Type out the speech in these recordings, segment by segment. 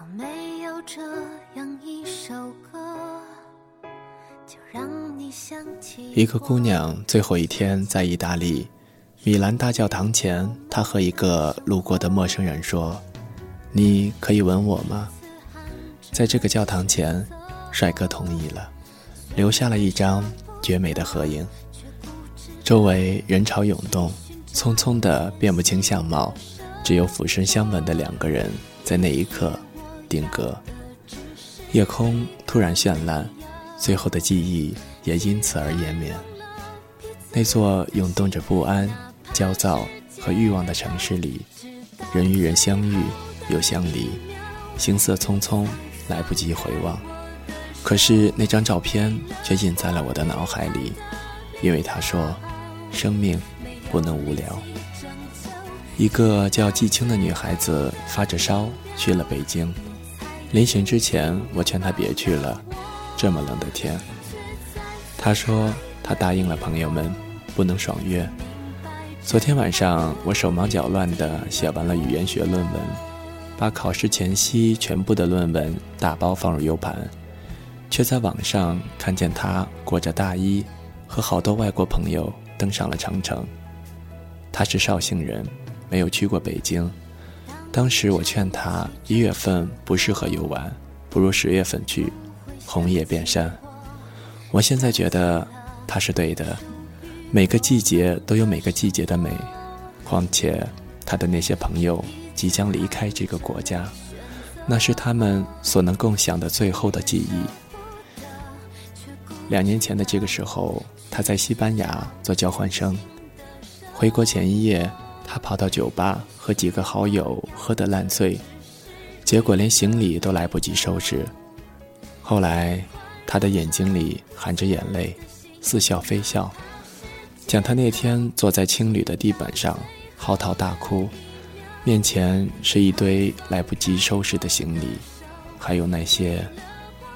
有没有这样一首歌，就让你想起一个姑娘最后一天在意大利米兰大教堂前，她和一个路过的陌生人说：“你可以吻我吗？”在这个教堂前，帅哥同意了，留下了一张绝美的合影。周围人潮涌动，匆匆的辨不清相貌，只有俯身相吻的两个人在那一刻定格。夜空突然绚烂，最后的记忆也因此而延绵。那座涌动着不安、焦躁和欲望的城市里，人与人相遇又相离，行色匆匆，来不及回望。可是那张照片却印在了我的脑海里，因为他说：“生命不能无聊。”一个叫季青的女孩子发着烧去了北京。临行之前，我劝他别去了，这么冷的天。他说他答应了朋友们，不能爽约。昨天晚上，我手忙脚乱地写完了语言学论文，把考试前夕全部的论文打包放入 U 盘，却在网上看见他裹着大衣，和好多外国朋友登上了长城。他是绍兴人，没有去过北京。当时我劝他，一月份不适合游玩，不如十月份去，红叶遍山。我现在觉得他是对的，每个季节都有每个季节的美。况且他的那些朋友即将离开这个国家，那是他们所能共享的最后的记忆。两年前的这个时候，他在西班牙做交换生，回国前一夜。他跑到酒吧和几个好友喝得烂醉，结果连行李都来不及收拾。后来，他的眼睛里含着眼泪，似笑非笑，讲他那天坐在青旅的地板上嚎啕大哭，面前是一堆来不及收拾的行李，还有那些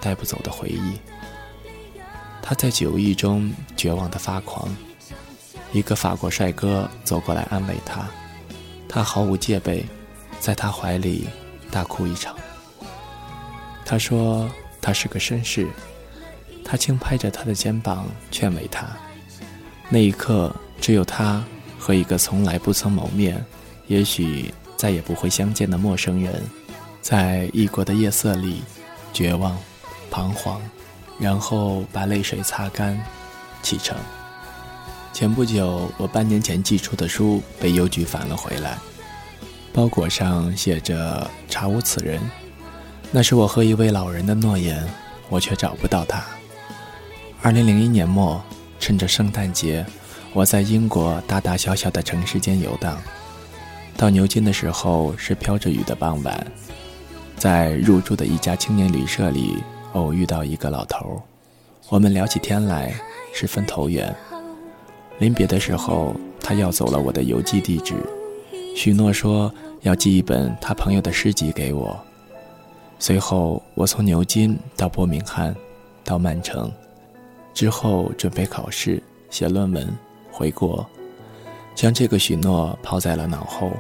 带不走的回忆。他在酒意中绝望的发狂。一个法国帅哥走过来安慰他，他毫无戒备，在他怀里大哭一场。他说他是个绅士，他轻拍着他的肩膀劝慰他。那一刻，只有他和一个从来不曾谋面，也许再也不会相见的陌生人，在异国的夜色里，绝望、彷徨，然后把泪水擦干，启程。前不久，我半年前寄出的书被邮局返了回来，包裹上写着“查无此人”，那是我和一位老人的诺言，我却找不到他。二零零一年末，趁着圣诞节，我在英国大大小小的城市间游荡，到牛津的时候是飘着雨的傍晚，在入住的一家青年旅社里偶遇到一个老头，我们聊起天来，十分投缘。临别的时候，他要走了我的邮寄地址，许诺说要寄一本他朋友的诗集给我。随后，我从牛津到伯明翰，到曼城，之后准备考试、写论文、回国，将这个许诺抛在了脑后。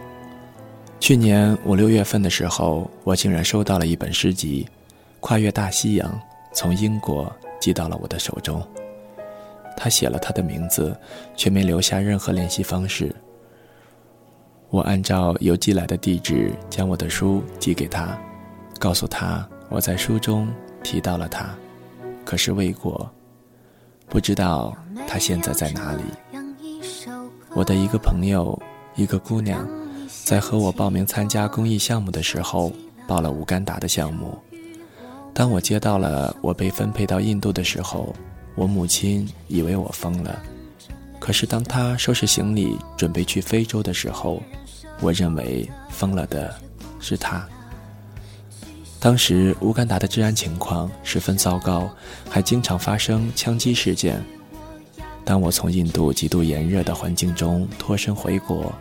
去年五六月份的时候，我竟然收到了一本诗集，跨越大西洋，从英国寄到了我的手中。他写了他的名字，却没留下任何联系方式。我按照邮寄来的地址将我的书寄给他，告诉他我在书中提到了他，可是未果，不知道他现在在哪里。我的一个朋友，一个姑娘，在和我报名参加公益项目的时候，报了乌干达的项目。当我接到了我被分配到印度的时候。我母亲以为我疯了，可是当她收拾行李准备去非洲的时候，我认为疯了的是她。当时乌干达的治安情况十分糟糕，还经常发生枪击事件。当我从印度极度炎热的环境中脱身回国，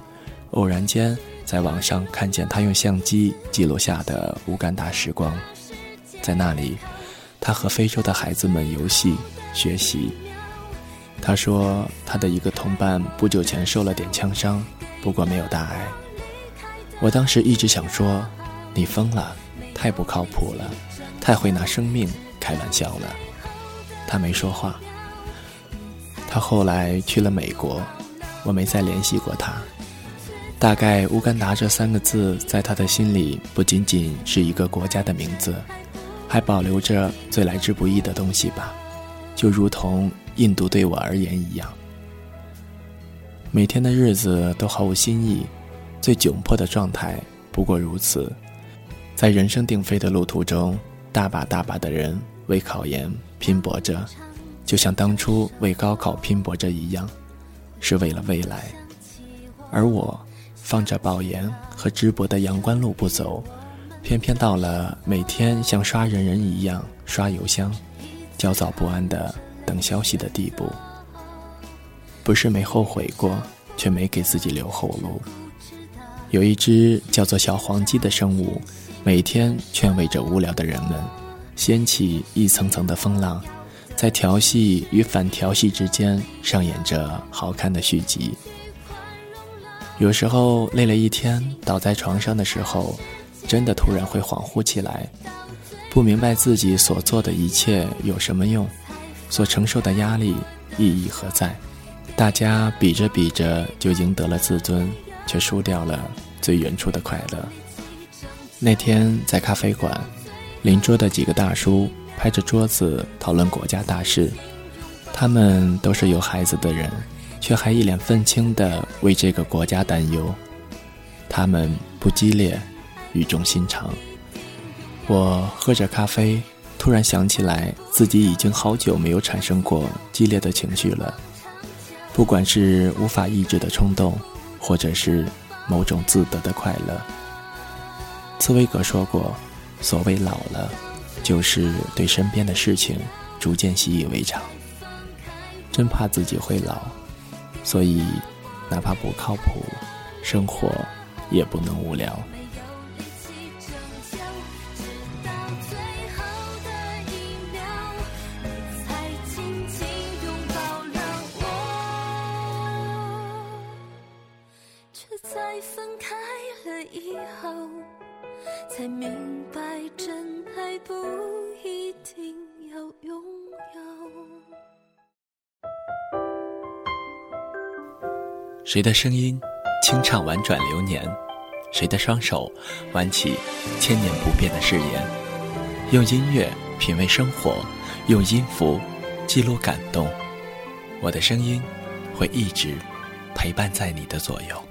偶然间在网上看见他用相机记录下的乌干达时光，在那里，他和非洲的孩子们游戏。学习，他说他的一个同伴不久前受了点枪伤，不过没有大碍。我当时一直想说，你疯了，太不靠谱了，太会拿生命开玩笑了。他没说话。他后来去了美国，我没再联系过他。大概乌干达这三个字在他的心里不仅仅是一个国家的名字，还保留着最来之不易的东西吧，就如同印度对我而言一样。每天的日子都毫无新意，最窘迫的状态不过如此。在人声鼎沸的路途中，大把大把的人为考研拼搏着，就像当初为高考拼搏着一样，是为了未来。而我，放着保研和直博的阳关路不走，偏偏到了每天像刷人人一样刷邮箱，焦躁不安的等消息的地步。不是没后悔过，却没给自己留后路。有一只叫做小黄鸡的生物，每天劝慰着无聊的人们，掀起一层层的风浪，在调戏与反调戏之间上演着好看的续集。有时候累了一天，倒在床上的时候，真的突然会恍惚起来，不明白自己所做的一切有什么用，所承受的压力意义何在。大家比着比着就赢得了自尊，却输掉了最原初的快乐。那天在咖啡馆，邻桌的几个大叔拍着桌子讨论国家大事，他们都是有孩子的人，却还一脸愤青地为这个国家担忧。他们不激烈，语重心长。我喝着咖啡，突然想起来，自己已经好久没有产生过激烈的情绪了。不管是无法抑制的冲动，或者是某种自得的快乐。茨威格说过：“所谓老了，就是对身边的事情逐渐习以为常。”真怕自己会老，所以哪怕不靠谱，生活也不能无聊。才明白，真爱不一定要拥有。谁的声音清唱婉转流年？谁的双手挽起千年不变的誓言？用音乐品味生活，用音符记录感动。我的声音会一直陪伴在你的左右。